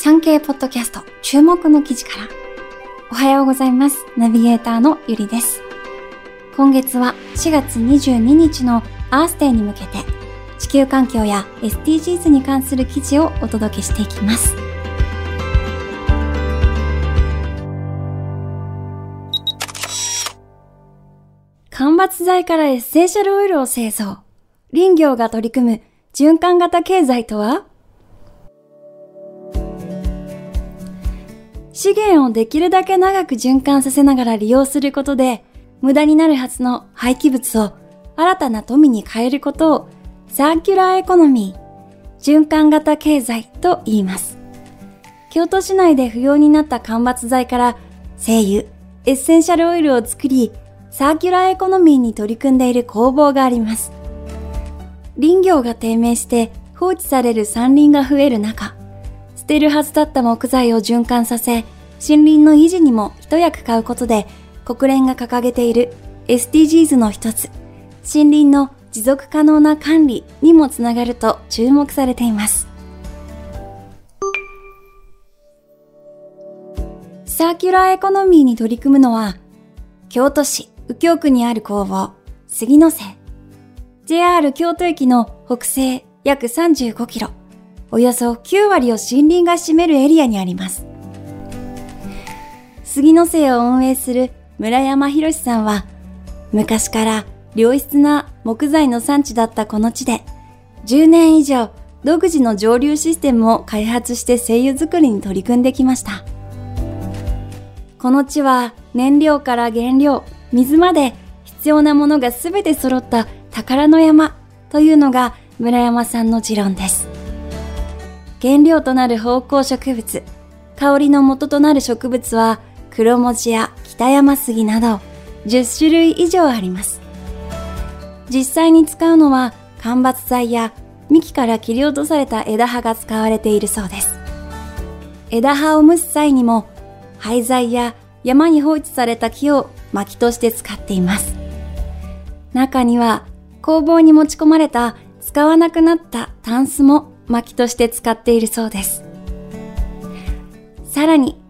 産経ポッドキャスト注目の記事から。おはようございます。ナビゲーターのゆりです。今月は4月22日のアースデーに向けて地球環境や SDGs に関する記事をお届けしていきます。間伐材からエッセンシャルオイルを製造。林業が取り組む循環型経済とは？資源をできるだけ長く循環させながら利用することで、無駄になるはずの廃棄物を新たな富に変えることをサーキュラーエコノミー、循環型経済と言います。京都市内で不要になった間伐材から精油、エッセンシャルオイルを作り、サーキュラーエコノミーに取り組んでいる工房があります。林業が低迷して放置される山林が増える中、捨てるはずだった木材を循環させ、森林の維持にも一役買うことで、国連が掲げている SDGs の一つ、森林の持続可能な管理にもつながると注目されています。サーキュラーエコノミーに取り組むのは、京都市右京区にある工房、杉の瀬。JR 京都駅の北西約35キロ、およそ9割を森林が占めるエリアにあります。杉の瀬を運営する村山博さんは、昔から良質な木材の産地だったこの地で、10年以上独自の上流システムを開発して精油作りに取り組んできました。この地は燃料から原料、水まで必要なものがすべて揃った宝の山というのが村山さんの持論です。原料となる芳香植物、香りの元となる植物は黒文字や北山杉など10種類以上あります。実際に使うのは間伐材や幹から切り落とされた枝葉が使われているそうです。枝葉を蒸す際にも廃材や山に放置された木を薪として使っています。中には工房に持ち込まれた使わなくなったタンスも薪として使っているそうです。さらに、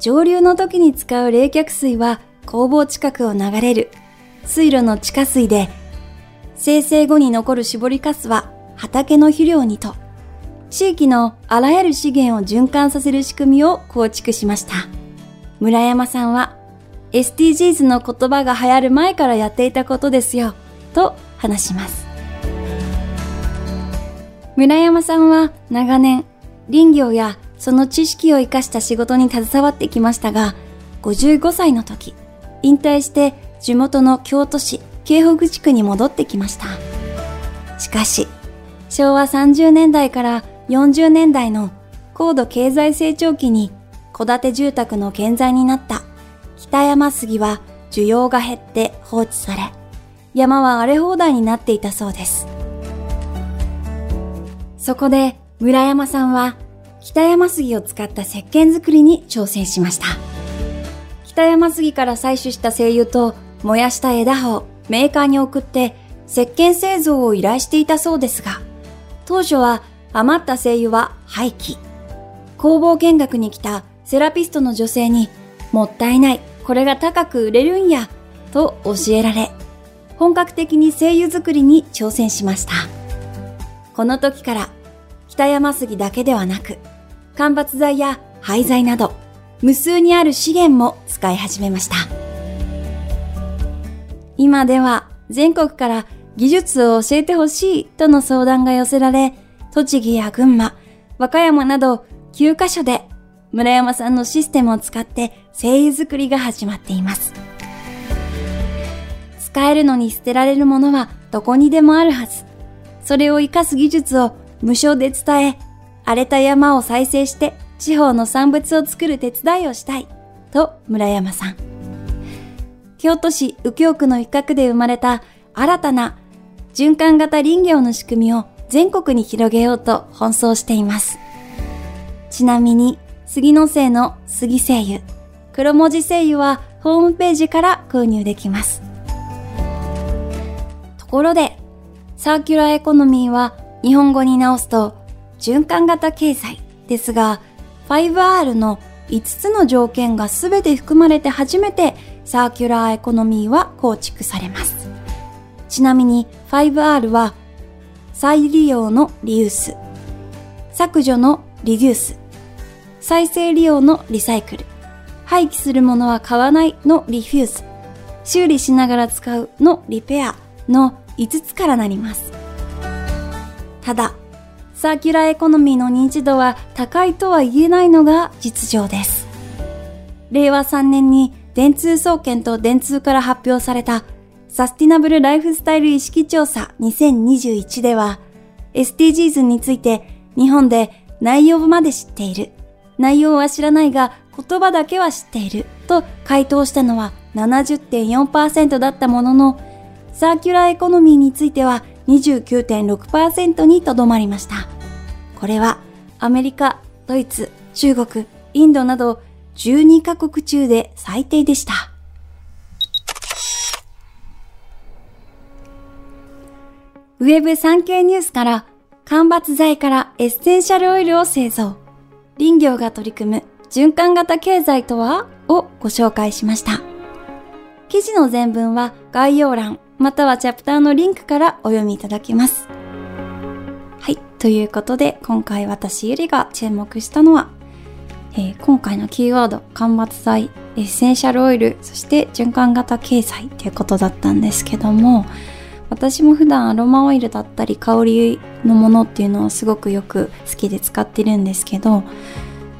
上流の時に使う冷却水は工房近くを流れる水路の地下水で、生成後に残る絞りかすは畑の肥料にと、地域のあらゆる資源を循環させる仕組みを構築しました。村山さんは SDGs の言葉が流行る前からやっていたことですよ、と話します。村山さんは長年林業やその知識を活かした仕事に携わってきましたが、55歳の時、引退して地元の京都市京北地区に戻ってきました。しかし、昭和30年代から40年代の高度経済成長期に戸建て住宅の建材になった北山杉は需要が減って放置され、山は荒れ放題になっていたそうです。そこで村山さんは北山杉を使った石鹸作りに挑戦しました。北山杉から採取した精油と燃やした枝葉をメーカーに送って石鹸製造を依頼していたそうですが、当初は余った精油は廃棄。工房見学に来たセラピストの女性に、もったいない、これが高く売れるんや、と教えられ、本格的に精油作りに挑戦しました。この時から、北山杉だけではなく、間伐材や廃材など、無数にある資源も使い始めました。今では全国から技術を教えてほしいとの相談が寄せられ、栃木や群馬、和歌山など9カ所で村山さんのシステムを使って精油作りが始まっています。使えるのに捨てられるものはどこにでもあるはず。それを活かす技術を無償で伝え、荒れた山を再生して地方の産物を作る手伝いをしたい。と村山さん。京都市右京区の一角で生まれた新たな循環型林業の仕組みを全国に広げようと奔走しています。ちなみに杉の製の杉精油、黒文字精油はホームページから購入できます。ところで、サーキュラーエコノミーは日本語に直すと循環型経済ですが、5R の5つの条件が全て含まれて初めてサーキュラーエコノミーは構築されます。ちなみに 5R は再利用のリユース、削除のリデュース、再生利用のリサイクル、廃棄するものは買わないのリフューズ、修理しながら使うのリペアの5つからなります。ただ、サーキュラーエコノミーの認知度は高いとは言えないのが実情です。令和3年に電通総研と電通から発表されたサスティナブルライフスタイル意識調査2021では SDGs について日本で内容まで知っている。内容は知らないが言葉だけは知っていると回答したのは70.4%だったもののサーキュラーエコノミーについては29.6%にとどまりました。これはアメリカ、ドイツ、中国、インドなど12カ国中で最低でした。ウェブ産経ニュースから間伐材からエッセンシャルオイルを製造。林業が取り組む循環型経済とは？をご紹介しました。記事の全文は概要欄またはチャプターのリンクからお読みいただけます。はい。ということで、今回私ゆりが注目したのは、えー、今回のキーワード、間伐材、エッセンシャルオイル、そして循環型経済っていうことだったんですけども、私も普段アロマオイルだったり香りのものっていうのをすごくよく好きで使ってるんですけど、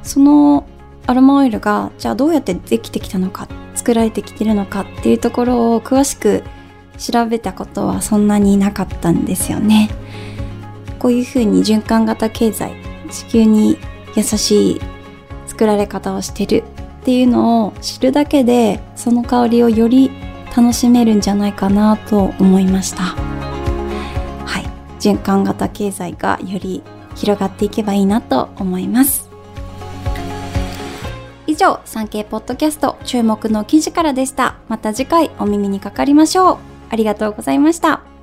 そのアロマオイルがじゃあどうやってできてきたのか作られてきてるのかっていうところを詳しく調べたことはそんなになかったんですよね。こういうふうに循環型経済地球に優しい作られ方をしてるっていうのを知るだけでその香りをより楽しめるんじゃないかなと思いました。はい。循環型経済がより広がっていけばいいなと思います。以上産経ポッドキャスト注目の記事からでした。また次回お耳にかかりましょう。ありがとうございました。